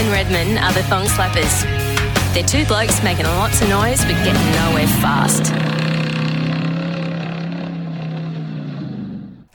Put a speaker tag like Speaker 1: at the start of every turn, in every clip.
Speaker 1: and Redmond are the Thong Slappers. They're two blokes making lots of noise but getting nowhere fast.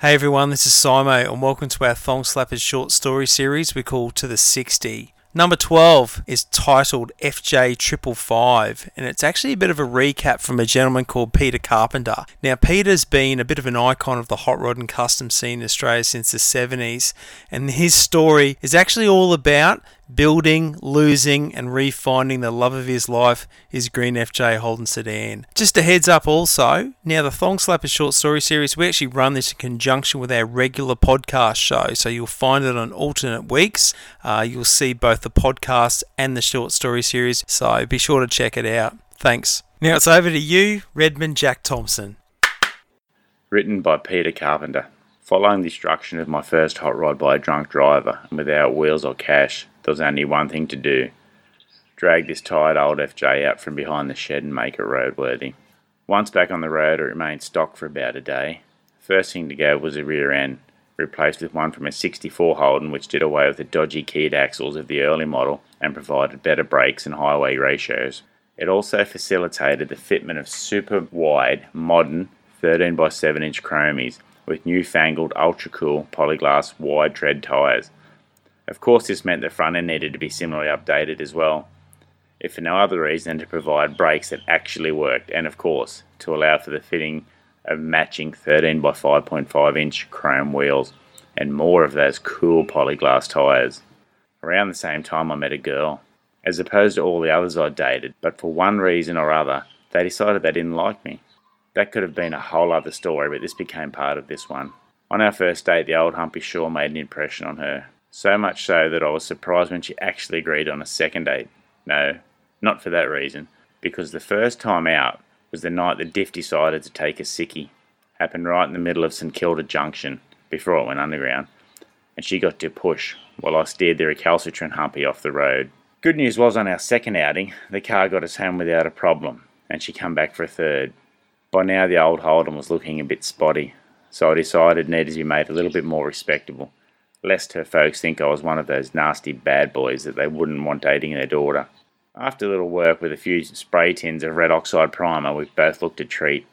Speaker 2: Hey everyone, this is Simo, and welcome to our Thong Slappers short story series we call To the 60. Number 12 is titled FJ Triple Five, and it's actually a bit of a recap from a gentleman called Peter Carpenter. Now, Peter's been a bit of an icon of the hot rod and custom scene in Australia since the 70s, and his story is actually all about building, losing, and refinding the love of his life, his green FJ Holden sedan. Just a heads up also, now the Thong Slapper short story series, we actually run this in conjunction with our regular podcast show, so you'll find it on alternate weeks. Uh, you'll see both the podcast and the short story series, so be sure to check it out. Thanks. Now it's over to you, Redmond Jack Thompson.
Speaker 3: Written by Peter Carpenter. Following the destruction of my first hot rod by a drunk driver and without wheels or cash, there was only one thing to do drag this tired old FJ out from behind the shed and make it roadworthy. Once back on the road, it remained stock for about a day. First thing to go was a rear end, replaced with one from a 64 Holden which did away with the dodgy keyed axles of the early model and provided better brakes and highway ratios. It also facilitated the fitment of super wide, modern 13 by 7 inch chromies with newfangled ultra cool polyglass wide tread tyres. Of course, this meant the front end needed to be similarly updated as well, if for no other reason than to provide brakes that actually worked, and of course, to allow for the fitting of matching 13 by 5.5 inch chrome wheels and more of those cool polyglass tyres. Around the same time, I met a girl. As opposed to all the others I'd dated, but for one reason or other, they decided they didn't like me. That could have been a whole other story, but this became part of this one. On our first date, the old Humpy sure made an impression on her. So much so that I was surprised when she actually agreed on a second date. No, not for that reason, because the first time out was the night the Diff decided to take a sickie. Happened right in the middle of St Kilda Junction, before it went underground, and she got to push while I steered the recalcitrant Humpy off the road. Good news was on our second outing, the car got us home without a problem, and she come back for a third. By now the old Holden was looking a bit spotty, so I decided it needed to be made a little bit more respectable lest her folks think I was one of those nasty bad boys that they wouldn't want dating their daughter. After a little work with a few spray tins of red oxide primer, we both looked a treat.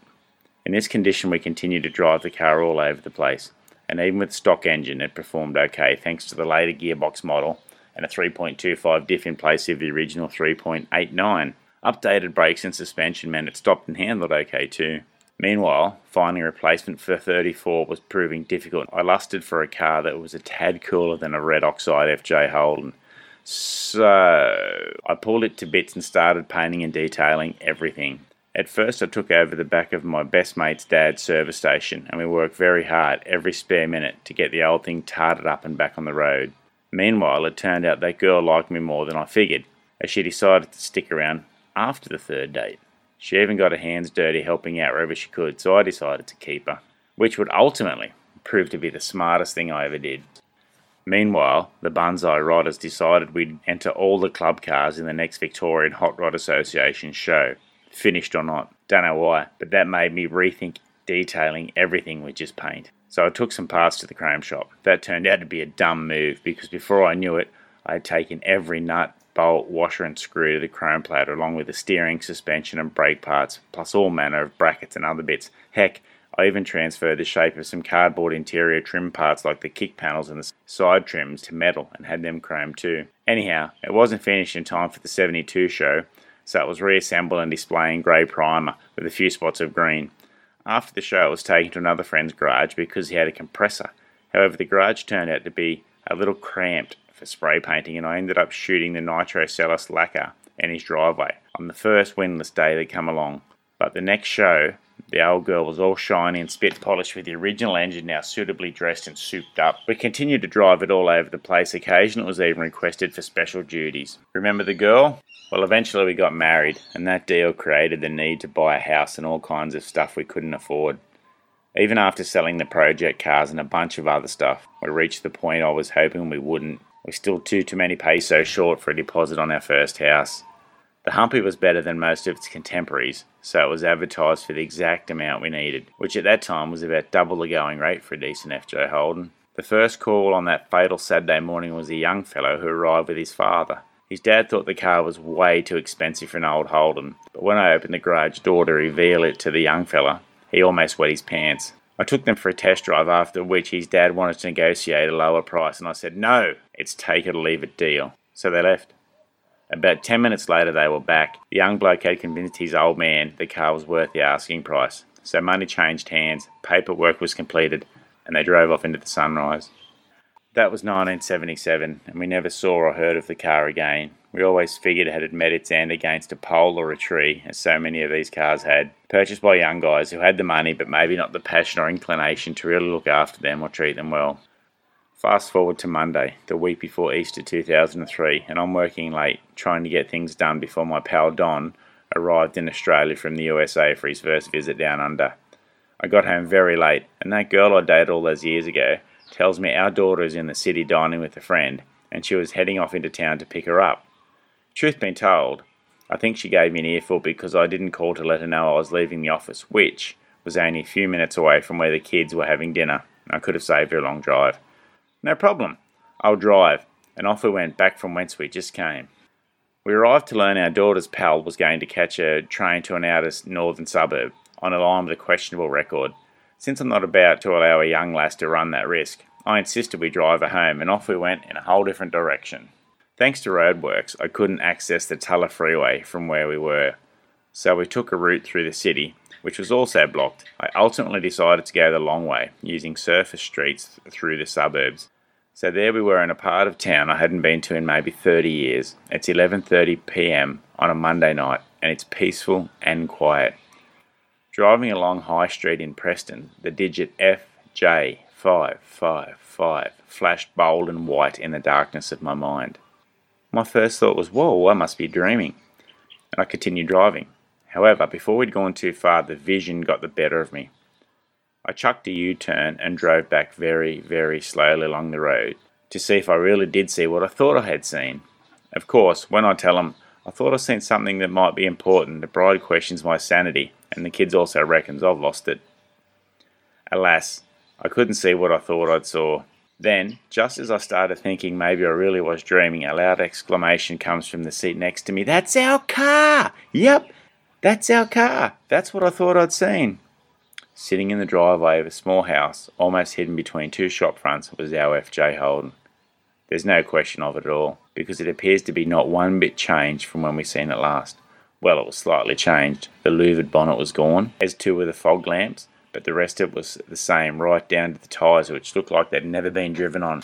Speaker 3: In this condition, we continued to drive the car all over the place, and even with stock engine, it performed okay thanks to the later gearbox model and a 3.25 diff in place of the original 3.89. Updated brakes and suspension meant it stopped and handled okay too. Meanwhile, finding a replacement for the 34 was proving difficult. I lusted for a car that was a tad cooler than a red oxide FJ Holden. So I pulled it to bits and started painting and detailing everything. At first, I took over the back of my best mate's dad's service station, and we worked very hard every spare minute to get the old thing tarted up and back on the road. Meanwhile, it turned out that girl liked me more than I figured, as she decided to stick around after the third date. She even got her hands dirty helping out wherever she could, so I decided to keep her, which would ultimately prove to be the smartest thing I ever did. Meanwhile, the Banzai Rodders decided we'd enter all the club cars in the next Victorian Hot Rod Association show, finished or not. Don't know why, but that made me rethink detailing everything with just paint. So I took some parts to the chrome shop. That turned out to be a dumb move because before I knew it, I had taken every nut, bolt, washer, and screw to the chrome plater, along with the steering, suspension, and brake parts, plus all manner of brackets and other bits. Heck, I even transferred the shape of some cardboard interior trim parts like the kick panels and the side trims to metal and had them chrome too. Anyhow, it wasn't finished in time for the 72 show, so it was reassembled and displaying grey primer with a few spots of green. After the show, it was taken to another friend's garage because he had a compressor. However, the garage turned out to be a little cramped for spray painting, and I ended up shooting the nitrocellulose lacquer in his driveway on the first windless day that come along. But the next show, the old girl was all shiny and spit polished with the original engine now suitably dressed and souped up. We continued to drive it all over the place. Occasionally it was even requested for special duties. Remember the girl? Well, eventually we got married, and that deal created the need to buy a house and all kinds of stuff we couldn't afford. Even after selling the project cars and a bunch of other stuff, we reached the point I was hoping we wouldn't. We're still too too many pesos short for a deposit on our first house. The Humpy was better than most of its contemporaries, so it was advertised for the exact amount we needed, which at that time was about double the going rate for a decent FJ Holden. The first call on that fatal Saturday morning was a young fellow who arrived with his father. His dad thought the car was way too expensive for an old Holden, but when I opened the garage door to reveal it to the young fella, he almost wet his pants. I took them for a test drive, after which his dad wanted to negotiate a lower price, and I said, No, it's take it or leave it deal. So they left. About 10 minutes later, they were back. The young bloke had convinced his old man the car was worth the asking price. So money changed hands, paperwork was completed, and they drove off into the sunrise. That was 1977, and we never saw or heard of the car again. We always figured it had met its end against a pole or a tree, as so many of these cars had, purchased by young guys who had the money but maybe not the passion or inclination to really look after them or treat them well. Fast forward to Monday, the week before Easter 2003, and I'm working late, trying to get things done before my pal Don arrived in Australia from the USA for his first visit down under. I got home very late, and that girl I dated all those years ago tells me our daughter is in the city dining with a friend, and she was heading off into town to pick her up. Truth be told, I think she gave me an earful because I didn't call to let her know I was leaving the office, which was only a few minutes away from where the kids were having dinner. I could have saved her a long drive. No problem, I'll drive, and off we went back from whence we just came. We arrived to learn our daughter's pal was going to catch a train to an outer northern suburb on a line with a questionable record. Since I'm not about to allow a young lass to run that risk, I insisted we drive her home, and off we went in a whole different direction. Thanks to roadworks, I couldn't access the Tulla Freeway from where we were, so we took a route through the city, which was also blocked. I ultimately decided to go the long way, using surface streets through the suburbs. So there we were in a part of town I hadn't been to in maybe 30 years. It's 11:30 p.m. on a Monday night, and it's peaceful and quiet. Driving along High Street in Preston, the digit FJ555 flashed bold and white in the darkness of my mind. My first thought was, whoa, I must be dreaming. And I continued driving. However, before we'd gone too far, the vision got the better of me. I chucked a U turn and drove back very, very slowly along the road to see if I really did see what I thought I had seen. Of course, when I tell them I thought I seen something that might be important, the bride questions my sanity and the kids also reckons I've lost it. Alas, I couldn't see what I thought I'd saw. Then, just as I started thinking maybe I really was dreaming, a loud exclamation comes from the seat next to me. That's our car! Yep, that's our car! That's what I thought I'd seen. Sitting in the driveway of a small house, almost hidden between two shop fronts, was our FJ Holden. There's no question of it at all, because it appears to be not one bit changed from when we seen it last. Well, it was slightly changed. The louvered bonnet was gone, as too were the fog lamps, but the rest of it was the same, right down to the tyres, which looked like they'd never been driven on.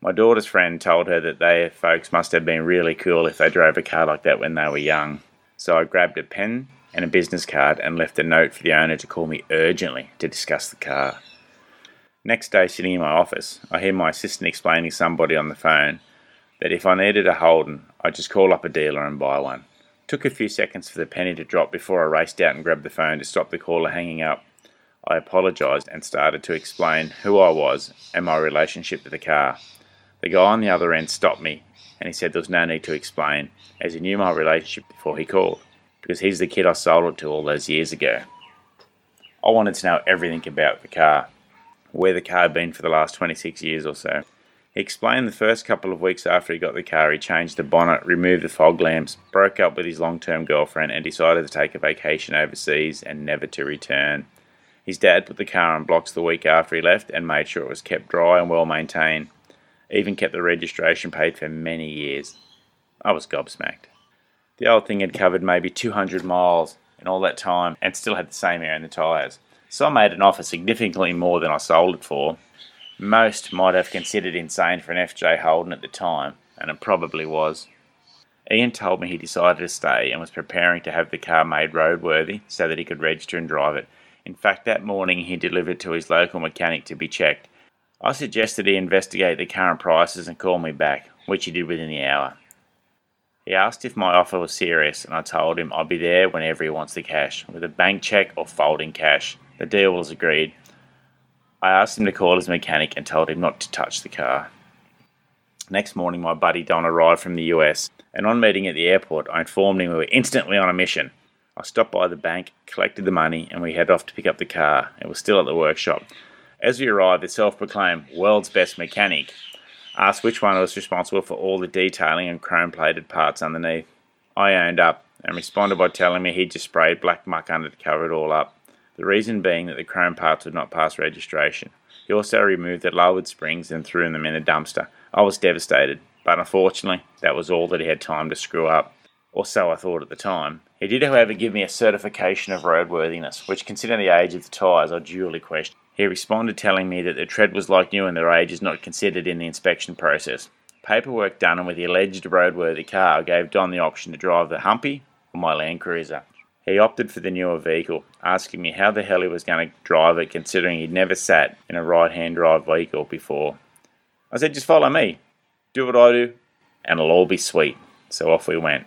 Speaker 3: My daughter's friend told her that they folks must have been really cool if they drove a car like that when they were young. So I grabbed a pen and a business card and left a note for the owner to call me urgently to discuss the car. Next day, sitting in my office, I hear my assistant explaining to somebody on the phone that if I needed a Holden, I'd just call up a dealer and buy one. Took a few seconds for the penny to drop before I raced out and grabbed the phone to stop the caller hanging up. I apologised and started to explain who I was and my relationship to the car. The guy on the other end stopped me and he said there was no need to explain, as he knew my relationship before he called, because he's the kid I sold it to all those years ago. I wanted to know everything about the car, where the car had been for the last 26 years or so, he explained the first couple of weeks after he got the car, he changed the bonnet, removed the fog lamps, broke up with his long term girlfriend, and decided to take a vacation overseas and never to return. His dad put the car on blocks the week after he left and made sure it was kept dry and well maintained. Even kept the registration paid for many years. I was gobsmacked. The old thing had covered maybe 200 miles in all that time and still had the same air in the tyres. So I made an offer significantly more than I sold it for, most might have considered insane for an FJ Holden at the time, and it probably was. Ian told me he decided to stay and was preparing to have the car made roadworthy so that he could register and drive it. In fact, that morning he delivered to his local mechanic to be checked. I suggested he investigate the current prices and call me back, which he did within the hour. He asked if my offer was serious, and I told him I'd be there whenever he wants the cash, with a bank check or folding cash. The deal was agreed, I asked him to call his mechanic and told him not to touch the car. Next morning, my buddy Don arrived from the US, and on meeting at the airport, I informed him we were instantly on a mission. I stopped by the bank, collected the money, and we headed off to pick up the car. It was still at the workshop. As we arrived, the self proclaimed world's best mechanic asked which one was responsible for all the detailing and chrome plated parts underneath. I owned up and responded by telling me he'd just sprayed black muck under to cover it all up, the reason being that the chrome parts would not pass registration. He also removed the lowered springs and threw them in a dumpster. I was devastated, but unfortunately, that was all that he had time to screw up. Or so I thought at the time. He did, however, give me a certification of roadworthiness, which, considering the age of the tyres, I duly questioned. He responded telling me that the tread was like new and their age is not considered in the inspection process. Paperwork done and with the alleged roadworthy car I gave Don the option to drive the Humpy or my Land Cruiser. He opted for the newer vehicle, asking me how the hell he was going to drive it considering he'd never sat in a right hand drive vehicle before. I said, just follow me, do what I do, and it'll all be sweet. So off we went.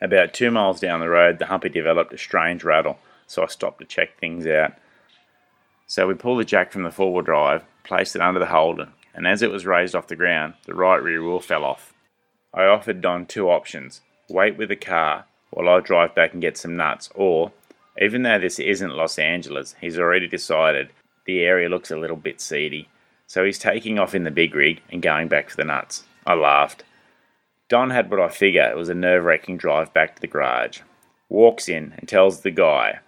Speaker 3: About two miles down the road, the Humpy developed a strange rattle, so I stopped to check things out. So we pulled the jack from the four wheel drive, placed it under the Holden, and as it was raised off the ground, the right rear wheel fell off. I offered Don two options wait with the car while I drive back and get some nuts, or, even though this isn't Los Angeles, he's already decided the area looks a little bit seedy, so he's taking off in the big rig and going back for the nuts. I laughed. Don had what I figure it was a nerve wracking drive back to the garage. Walks in and tells the guy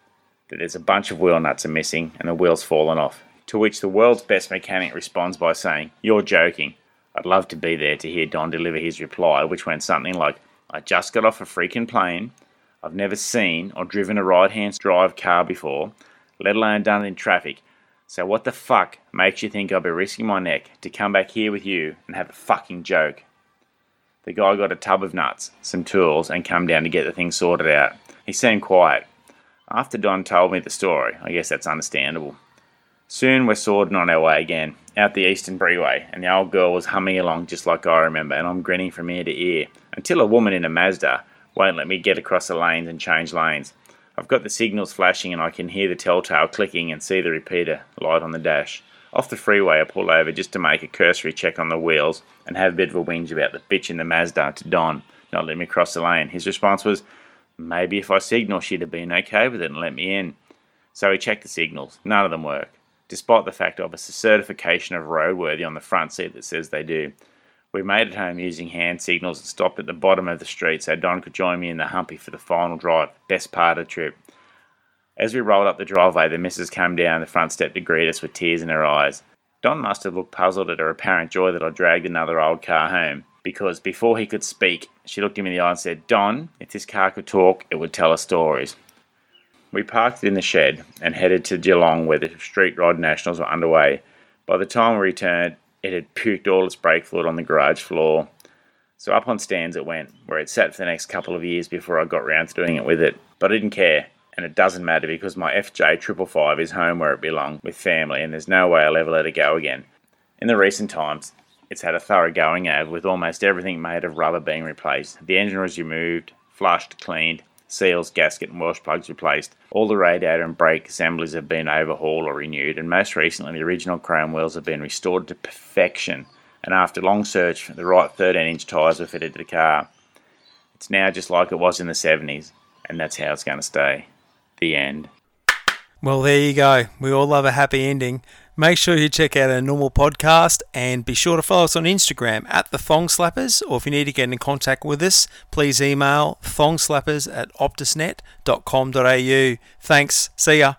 Speaker 3: that there's a bunch of wheel nuts are missing and the wheel's fallen off. To which the world's best mechanic responds by saying, You're joking. I'd love to be there to hear Don deliver his reply, which went something like, I just got off a freaking plane. I've never seen or driven a right hand drive car before, let alone done it in traffic. So what the fuck makes you think I'll be risking my neck to come back here with you and have a fucking joke? The guy got a tub of nuts, some tools, and come down to get the thing sorted out. He seemed quiet. After Don told me the story, I guess that's understandable. Soon we're sorting on our way again, out the Eastern Freeway, and the old girl was humming along just like I remember, and I'm grinning from ear to ear, until a woman in a Mazda won't let me get across the lanes and change lanes. I've got the signals flashing and I can hear the telltale clicking and see the repeater light on the dash. Off the freeway, I pull over just to make a cursory check on the wheels and have a bit of a whinge about the bitch in the Mazda to Don, not letting me cross the lane. His response was, maybe if I signal, she'd have been okay with it and let me in. So he checked the signals. None of them work, despite the fact of a certification of roadworthy on the front seat that says they do. We made it home using hand signals and stopped at the bottom of the street so Don could join me in the Humpy for the final drive. Best part of the trip. As we rolled up the driveway, the missus came down the front step to greet us with tears in her eyes. Don must have looked puzzled at her apparent joy that I dragged another old car home, because before he could speak, she looked him in the eye and said, Don, if this car could talk, it would tell us stories. We parked it in the shed and headed to Geelong where the Street Rod Nationals were underway. By the time we returned, it had puked all its brake fluid on the garage floor. So up on stands it went, where it sat for the next couple of years before I got round to doing it with it. But I didn't care and it doesn't matter because my FJ triple five is home where it belongs with family, and there's no way I'll ever let it go again. In the recent times, it's had a thorough going av with almost everything made of rubber being replaced. The engine was removed, flushed, cleaned, seals, gasket, and welsh plugs replaced. All the radiator and brake assemblies have been overhauled or renewed, and most recently, the original chrome wheels have been restored to perfection. And after long search, the right 13 inch tyres were fitted to the car. It's now just like it was in the 70s, and that's how it's going to stay the end.
Speaker 2: Well, there you go. We all love a happy ending. Make sure you check out our normal podcast and be sure to follow us on Instagram at the Thong Slappers. Or if you need to get in contact with us, please email thongslappers at optusnet.com.au. Thanks. See ya.